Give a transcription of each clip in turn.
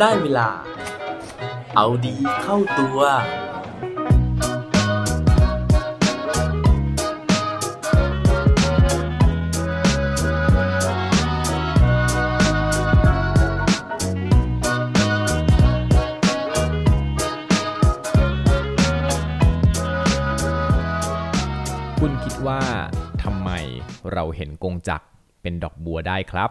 ได้เวลา เอาดีเข้าตัว คุณคิดว่าทำไมเราเห็นกงจักรเป็นดอกบัวได้ครับ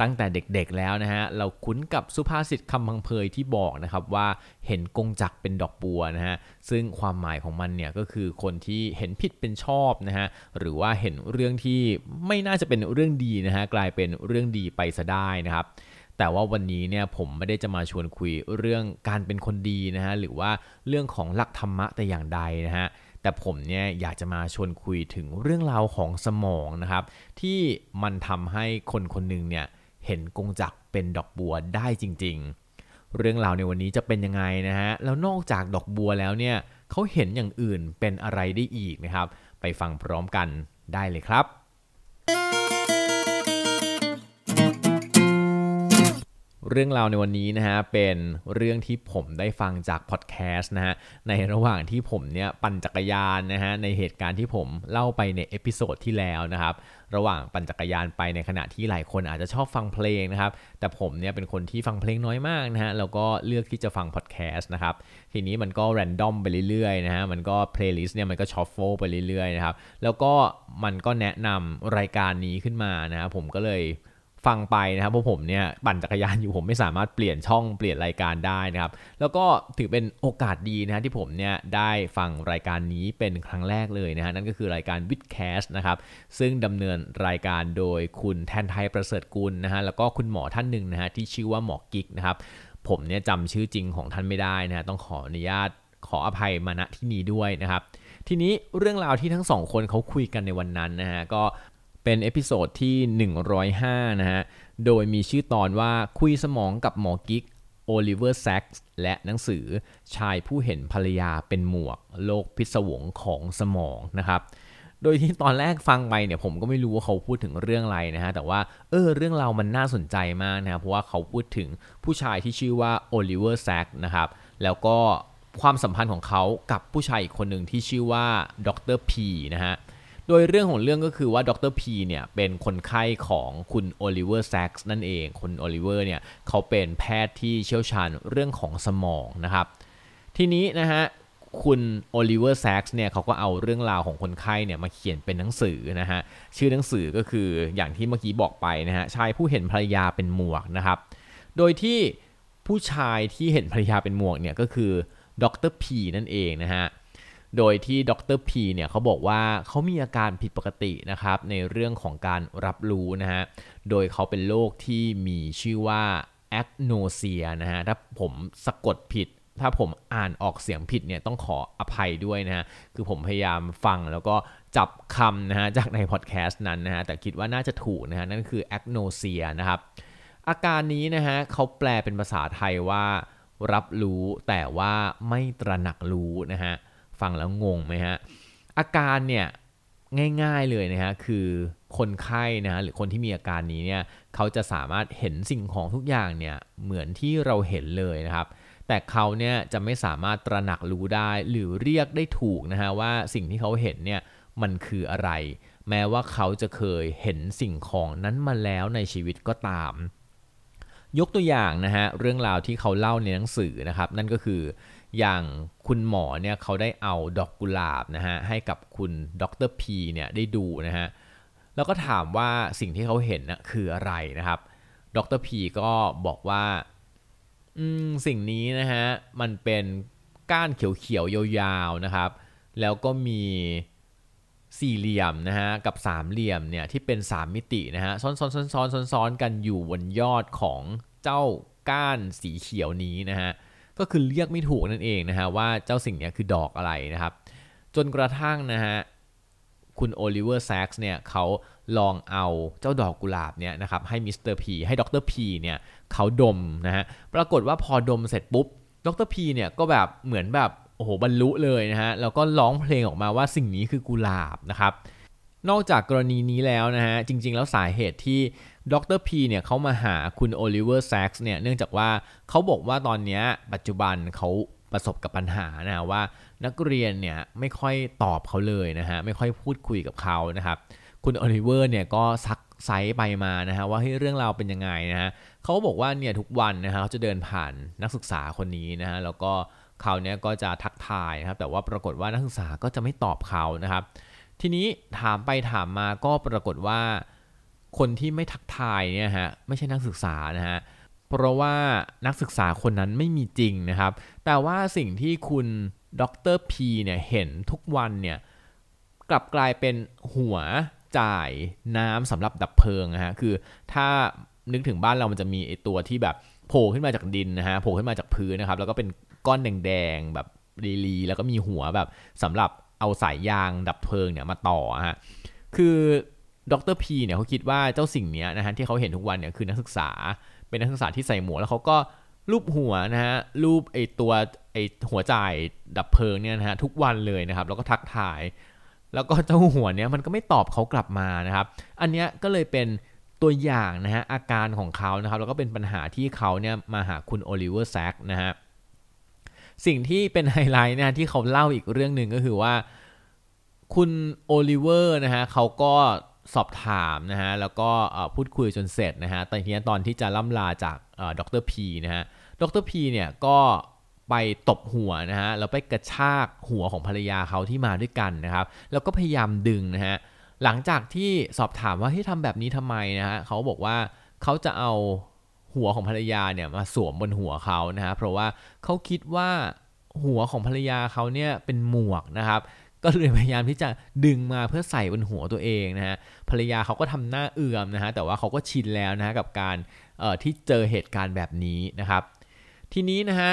ตั้งแต่เด็กๆแล้วนะฮะเราคุ้นกับสุภาษิตคำพังเพยที่บอกนะครับว่าเห็นกงจักเป็นดอกบัวนะฮะซึ่งความหมายของมันเนี่ยก็คือคนที่เห็นผิดเป็นชอบนะฮะหรือว่าเห็นเรื่องที่ไม่น่าจะเป็นเรื่องดีนะฮะกลายเป็นเรื่องดีไปซะได้นะครับแต่ว่าวันนี้เนี่ยผมไม่ได้จะมาชวนคุยเรื่องการเป็นคนดีนะฮะหรือว่าเรื่องของหลักธรรมะแต่อย่างใดนะฮะแต่ผมเนี่ยอยากจะมาชวนคุยถึงเรื่องราวของสมองนะครับที่มันทำให้คนคนหนึ่งเนี่ย เห็นกงจักเป็นดอกบัวได้จริง ๆ เรื่องราวในวันนี้จะเป็นยังไงนะฮะ แล้วนอกจากดอกบัวแล้วเนี่ยเขาเห็นอย่างอื่นเป็นอะไรได้อีกนะครับ ไปฟังพร้อมกันได้เลยครับ เรื่องราวในวันนี้นะฮะเป็นเรื่องที่ผมได้ฟังจากพอดแคสต์นะฮะในระหว่างที่ผมเนี่ยปั่นจักรยานนะฮะในเหตุการณ์ที่ผมเล่าไปใน episode ที่แล้วนะครับระหว่างปั่นจักรยานไปในขณะที่หลายคนอาจจะชอบฟังเพลงนะครับแต่ผมเนี่ยเป็นคนที่ฟังเพลงน้อยมากนะฮะแล้วก็เลือกที่จะฟังพอดแคสต์นะครับทีนี้มันก็ random ไปเรื่อยๆนะฮะมันก็ playlist เนี่ยมันก็ shuffle ไปเรื่อยๆนะครับแล้วก็มันก็แนะนำรายการนี้ขึ้นมานะครับผมก็เลย ฟังไปนะครับเพราะผมเนี่ยปั่นจักรยานอยู่ผมไม่สามารถเปลี่ยนช่องเปลี่ยนรายการได้นะครับ แล้วก็ถือเป็นโอกาสดีนะฮะที่ผมเนี่ยได้ฟังรายการนี้เป็นครั้งแรกเลยนะฮะนั่นก็คือรายการ WiTcast นะครับซึ่งดำเนินรายการโดยคุณแทนไทยประเสริฐกุลนะฮะแล้วก็คุณหมอท่านหนึ่งนะฮะที่ชื่อว่าหมอกิ๊กนะครับผมเนี่ยจำชื่อจริงของท่านไม่ได้นะฮะต้องขออนุญาตขออภัยมาณที่นี้ด้วยนะครับทีนี้เรื่องราวที่ทั้งสองคนเขาคุยกันในวันนั้นนะฮะก็ เป็น episode ที่ 105 นะฮะ โดยมีชื่อตอนว่าคุยสมองกับหมอกิ๊กโอลิเวอร์แซ็กซ์และหนังสือชายผู้เห็นภรรยาเป็นหมวก โลกพิศวงของสมองนะครับ โดยที่ตอนแรกฟังไปเนี่ยผมก็ไม่รู้ว่าเขาพูดถึงเรื่องอะไรนะฮะ แต่ว่าเออเรื่องราวมันน่าสนใจมากนะครับ เพราะว่าเขาพูดถึงผู้ชายที่ชื่อว่าโอลิเวอร์แซ็กซ์นะครับ แล้วก็ความสัมพันธ์ของเขากับผู้ชายอีกคนหนึ่งที่ชื่อว่าดรพีนะฮะ โดยเรื่องของเรื่องก็คือว่าดรพีเนี่ยเป็นคนไข้ของคุณโอลิเวอร์แซ็กซ์นั่นเอง คุณโอลิเวอร์เนี่ยเขาเป็นแพทย์ที่เชี่ยวชาญเรื่องของสมองนะครับ ทีนี้นะฮะคุณโอลิเวอร์แซ็กซ์เนี่ยเขาก็เอาเรื่องราวของคนไข้เนี่ยมาเขียนเป็นหนังสือนะฮะ ชื่อหนังสือก็คืออย่างที่เมื่อกี้บอกไปนะฮะชายผู้เห็นภรรยาเป็นหมวกนะครับ โดยที่ผู้ชายที่เห็นภรรยาเป็นหมวกเนี่ยก็คือดรพีนั่นเองนะฮะ โดยที่ดรพีเนี่ยเขาบอกว่าเขามีอาการผิดปกตินะครับในเรื่องของการรับรู้นะฮะ โดยเขาเป็นโรคที่มีชื่อว่า agnosia นะฮะ ถ้าผมสะกดผิด ถ้าผมอ่านออกเสียงผิดเนี่ยต้องขออภัยด้วยนะฮะ คือผมพยายามฟังแล้วก็จับคำนะฮะจากในพอดแคสต์นั้นนะฮะ แต่คิดว่าน่าจะถูกนะฮะ นั่นคือ agnosia นะครับ อาการนี้นะฮะเขาแปลเป็นภาษาไทยว่า รับรู้แต่ว่าไม่ตระหนักรู้นะฮะ ฟังแล้วงงไหมฮะ อาการเนี่ยง่ายๆเลยนะฮะคือคนไข้นะฮะหรือคนที่มีอาการนี้เนี่ยเขาจะสามารถเห็นสิ่งของทุกอย่างเนี่ยเหมือนที่เราเห็นเลยนะครับแต่เขาเนี่ยจะไม่สามารถตระหนักรู้ได้หรือเรียกได้ถูกนะฮะว่าสิ่งที่เขาเห็นเนี่ยมันคืออะไร แม้ว่าเขาจะเคยเห็นสิ่งของนั้นมาแล้วในชีวิตก็ตาม ยกตัวอย่างนะฮะเรื่องราวที่เขาเล่าในหนังสือนะครับนั่นก็คือ อย่างคุณหมอเนี่ยเขาได้เอาดอกกุหลาบนะฮะให้กับคุณดรพีเนี่ยได้ดูนะฮะแล้วก็ถามว่าสิ่งที่เขาเห็นนะคืออะไรนะครับ ดรพีก็บอกว่าสิ่งนี้นะฮะมันเป็นก้านเขียวๆยาวๆนะครับ แล้วก็มีสี่เหลี่ยมนะฮะกับสามเหลี่ยมเนี่ยที่เป็นสามมิตินะฮะซ้อนซ้อนซ้อนซ้อนซ้อนซ้อนกันอยู่บนยอดของเจ้าก้านสีเขียวนี้นะฮะ ก็คือเรียกไม่ถูกนั่นเองนะฮะว่าเจ้าสิ่งนี้คือดอกอะไรนะครับ จนกระทั่งนะฮะคุณโอลิเวอร์แซ็กซ์เนี่ยเขาลองเอาเจ้าดอกกุหลาบเนี่ยนะครับให้มิสเตอร์พีให้ดรพีเนี่ยเขาดมนะฮะปรากฏว่าพอดมเสร็จปุ๊บดรพีเนี่ยก็แบบเหมือนแบบโอ้โหบรรลุเลยนะฮะแล้วก็ร้องเพลงออกมาว่าสิ่งนี้คือกุหลาบนะครับ นอกจากกรณีนี้แล้วนะฮะ จริง ๆ แล้วสาเหตุที่ดรพีเนี่ยเขามาหาคุณโอลิเวอร์แซ็กซ์เนี่ยเนื่องจากว่าเขาบอกว่าตอนนี้ปัจจุบันเขาประสบกับปัญหานะว่านักเรียนเนี่ยไม่ค่อยตอบเขาเลยนะฮะ ไม่ค่อยพูดคุยกับเขานะครับคุณโอลิเวอร์เนี่ยก็ซักไซ้ไปมานะฮะว่าเรื่องราวเป็นยังไงนะฮะเขาบอกว่าเนี่ยทุกวันนะฮะเขาจะเดินผ่านนักศึกษาคนนี้นะฮะแล้วก็เขาเนี่ยก็จะทักทายนะครับแต่ว่าปรากฏว่านักศึกษาก็จะไม่ตอบเขานะครับ ทีนี้ถามไปถามมาก็ปรากฏว่า คนที่ไม่ทักทายเนี่ยฮะไม่ใช่นักศึกษานะฮะเพราะว่านักศึกษาคนนั้นไม่มีจริงนะครับ แต่ว่าสิ่งที่คุณดรพีเนี่ยเห็นทุกวันเนี่ยกลับกลายเป็นหัวจ่ายน้ำสำหรับดับเพลิงนะฮะคือถ้านึกถึงบ้านเรามันจะมีไอตัวที่แบบโผล่ขึ้นมาจากดินนะฮะโผล่ขึ้นมาจากพื้นนะครับ แล้วก็เป็นก้อนแดงๆแบบรีๆแล้วก็มีหัวแบบสำหรับ เอาสายยางดับเพลิงเนี่ยมาต่อฮะคือดรพีเนี่ยเขาคิดว่าเจ้าสิ่งนี้นะฮะที่เขาเห็นทุกวันเนี่ยคือนักศึกษา เป็นนักศึกษาที่ใส่หมวกแล้วเขาก็ลูบหัวนะฮะลูบไอตัวไอหัวจ่ายดับเพลิงเนี่ยนะฮะทุกวันเลยนะครับแล้วก็ทักทาย แล้วก็เจ้าหัวเนี้ยมันก็ไม่ตอบเขากลับมานะครับ อันเนี้ยก็เลยเป็นตัวอย่างนะฮะอาการของเขานะครับแล้วก็เป็นปัญหาที่เขาเนี่ยมาหาคุณโอลิเวอร์แซ็กซ์นะฮะ สิ่งที่เป็นไฮไลท์นะที่เขาเล่าอีกเรื่องหนึ่งก็คือว่า คุณโอลิเวอร์นะฮะเขาก็สอบถามนะฮะแล้วก็พูดคุยจนเสร็จนะฮะตอนนี้ตอนที่จะล่ำลาจากดรพีนะฮะดรพีเนี่ยก็ไปตบหัวนะฮะแล้วไปกระชากหัวของภรรยาเขาที่มาด้วยกันนะครับ แล้วก็พยายามดึงนะฮะหลังจากที่สอบถามว่าให้ทำแบบนี้ทำไมนะฮะเขาบอกว่าเขาจะเอา หัวของภรรยาเนี่ยมาสวมบนหัวเขานะฮะเพราะว่าเขาคิดว่าหัวของภรรยาเขาเนี่ยเป็นหมวกนะครับ ก็เลยพยายามที่จะดึงมาเพื่อใส่บนหัวตัวเองนะฮะภรรยาเขาก็ทำหน้าเอื่อมนะฮะแต่ว่าเขาก็ชินแล้วนะฮะกับการที่เจอเหตุการณ์แบบนี้นะครับ ทีนี้นะฮะ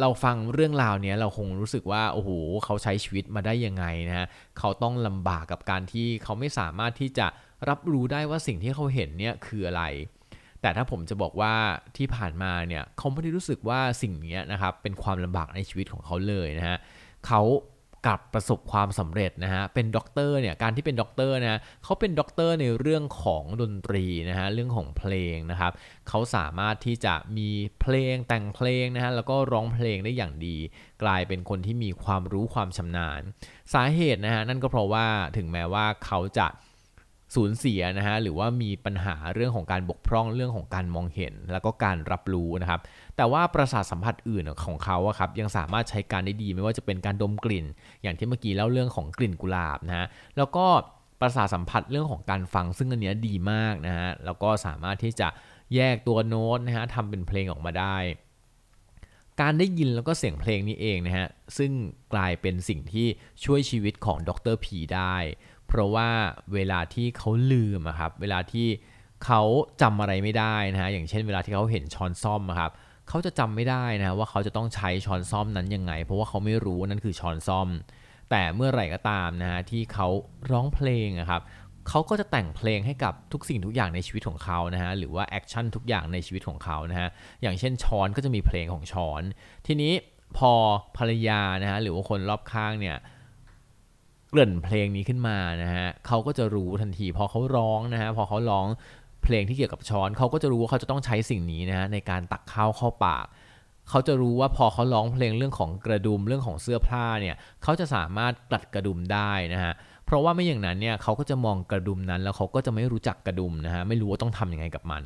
เราฟังเรื่องราวเนี้ยเราคงรู้สึกว่าโอ้โหเขาใช้ชีวิตมาได้ยังไงนะฮะเขาต้องลำบากกับการที่เขาไม่สามารถที่จะรับรู้ได้ว่าสิ่งที่เขาเห็นเนี่ยคืออะไร แต่ถ้าผมจะบอกว่าที่ผ่านมาเนี่ยเขาไม่ได้รู้สึกว่าสิ่งนี้นะครับเป็นความลำบากในชีวิตของเขาเลยนะฮะเขากลับประสบความสำเร็จนะฮะ เป็นด็อกเตอร์เนี่ย การที่เป็นด็อกเตอร์นะเขาเป็นด็อกเตอร์ในเรื่องของดนตรีนะฮะ เรื่องของเพลงนะครับ เขาสามารถที่จะมีเพลงแต่งเพลงนะฮะ แล้วก็ร้องเพลงได้อย่างดี กลายเป็นคนที่มีความรู้ความชำนาญ สาเหตุนะฮะ นั่นก็เพราะว่าถึงแม้ว่าเขาจะ สูญเสียนะฮะหรือว่ามีปัญหาเรื่องของการบกพร่องเรื่องของการมองเห็น แล้วก็การรับรู้นะครับ แต่ว่าประสาทสัมผัสอื่นของเขาอะครับยังสามารถใช้การได้ดีไม่ว่าจะเป็นการดมกลิ่น อย่างที่เมื่อกี้เล่าเรื่องของกลิ่นกุหลาบนะฮะแล้วก็ประสาทสัมผัสเรื่องของการฟังซึ่งอันนี้ดีมากนะฮะแล้วก็สามารถที่จะแยกตัวโน้ตนะฮะทำเป็นเพลงออกมาได้ การได้ยินแล้วก็เสียงเพลงนี้เองนะฮะซึ่งกลายเป็นสิ่งที่ช่วยชีวิตของดรพีได้ เพราะว่าเวลาที่เขาลืมครับเวลาที่เขาจำอะไรไม่ได้นะฮะอย่างเช่นเวลาที่เขาเห็นช้อนส้อมครับเขาจะจำไม่ได้นะว่าเขาจะต้องใช้ช้อนส้อมนั้นยังไง เพราะว่าเขาไม่รู้นั่นคือช้อนส้อม แต่เมื่อไหร่ก็ตามนะฮะที่เขาร้องเพลงครับเขาก็จะแต่งเพลงให้กับทุกสิ่งทุกอย่างในชีวิตของเขานะฮะหรือว่า action ทุกอย่างในชีวิตของเขานะฮะอย่างเช่นช้อนก็จะมีเพลงของช้อน ทีนี้พอภรรยานะฮะหรือว่าคนรอบข้างเนี่ย เกริ่นเพลงนี้ขึ้นมานะฮะเขาก็จะรู้ทันทีพอเขาร้องนะฮะพอเขาร้องเพลงที่เกี่ยวกับช้อนเขาก็จะรู้ว่าเขาจะต้องใช้สิ่งนี้นะฮะในการตักข้าวเข้าปากเขาจะรู้ว่าพอเขาร้องเพลงเรื่องของกระดุมเรื่องของเสื้อผ้าเนี่ยเขาจะสามารถกลัดกระดุมได้นะฮะเพราะว่าไม่อย่างนั้นเนี่ยเขาก็จะมองกระดุมนั้น แล้วเขาก็จะไม่รู้จักกระดุมนะฮะไม่รู้ว่าต้องทํำยังไงกับมัน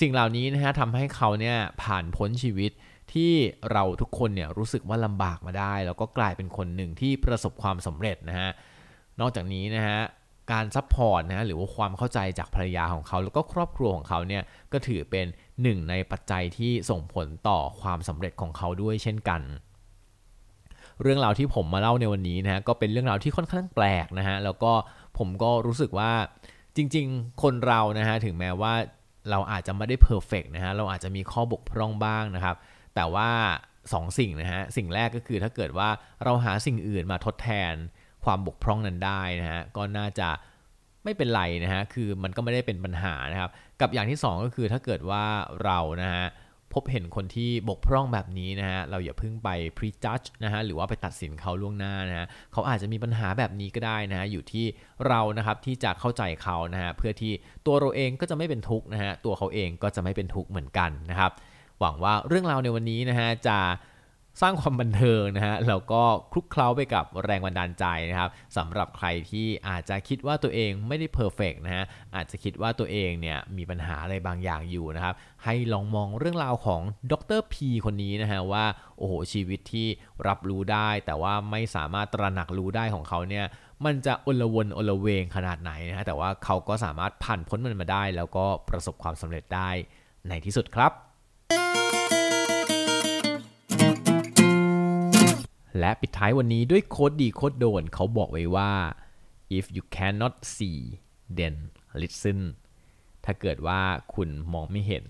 สิ่งเหล่านี้นะฮะทำให้เขาเนี่ยผ่านพ้นชีวิต ที่เราทุกคนเนี่ยรู้สึกว่าลำบากมาได้ แล้วก็กลายเป็นคนหนึ่งที่ประสบความสำเร็จนะฮะนอกจากนี้นะฮะการ support นะหรือว่าความเข้าใจจากภรรยาของเขา แล้วก็ครอบครัวของเขาเนี่ยก็ถือเป็นหนึ่งในปัจจัยที่ส่งผลต่อความสำเร็จของเขาด้วยเช่นกัน เรื่องราวที่ผมมาเล่าในวันนี้นะฮะก็เป็นเรื่องราวที่ค่อนข้างแปลกนะฮะแล้วก็ผมก็รู้สึกว่าจริงๆ คนเรานะฮะถึงแม้ว่าเราอาจจะไม่ได้เพอร์เฟกนะฮะเราอาจจะมีข้อบกพร่องบ้างนะครับ แต่ว่า2สสิ่งนะฮะ สิ่งแรกก็คือถ้าเกิดว่าเราหาสิ่งอื่นมาทดแทนความบกพร่องนั้นได้นะฮะ ก็น่าจะไม่เป็นไรนะฮะ คือมันก็ไม่ได้เป็นปัญหานะครับ กับอย่างที่ 2 ก็คือถ้าเกิดว่าเรานะฮะพบเห็นคนที่บกพร่องแบบนี้นะฮะ เราอย่าเพิ่งไป prejudge นะฮะ หรือว่าไปตัดสินเขาล่วงหน้านะฮะ เขาอาจจะมีปัญหาแบบนี้ก็ได้นะฮะ อยู่ที่เรานะครับที่จะเข้าใจเขานะฮะ เพื่อที่ตัวเราเองก็จะไม่เป็นทุกข์นะฮะ ตัวเขาเองก็จะไม่เป็นทุกข์เหมือนกันนะครับ หวังว่าเรื่องราวในวันนี้นะฮะจะสร้างความบันเทิงนะฮะแล้วก็คลุกเคล้าไปกับแรงบันดาลใจนะครับสำหรับใครที่อาจจะคิดว่าตัวเองไม่ได้ perfect นะฮะอาจจะคิดว่าตัวเองเนี่ยมีปัญหาอะไรบางอย่างอยู่นะครับ ให้ลองมองเรื่องราวของดรพีคนนี้นะฮะว่าโอ้โหชีวิตที่รับรู้ได้ แต่ว่าไม่สามารถตระหนักรู้ได้ของเขาเนี่ยมันจะอลวนอลเวงขนาดไหนนะฮะแต่ว่าเขาก็สามารถผ่านพ้นมันมาได้ แล้วก็ประสบความสำเร็จได้ในที่สุดครับ และปิดท้ายวันนี้ด้วยโคดดีโคดโดนเขาบอกไว้ว่า if you cannot see then listen ถ้าเกิดว่าคุณมองไม่เห็น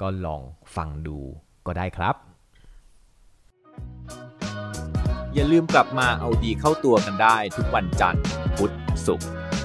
ก็ลองฟังดูก็ได้ครับ อย่าลืมกลับมาเอาดีเข้าตัวกันได้ทุกวันจันทร์พุธศุกร์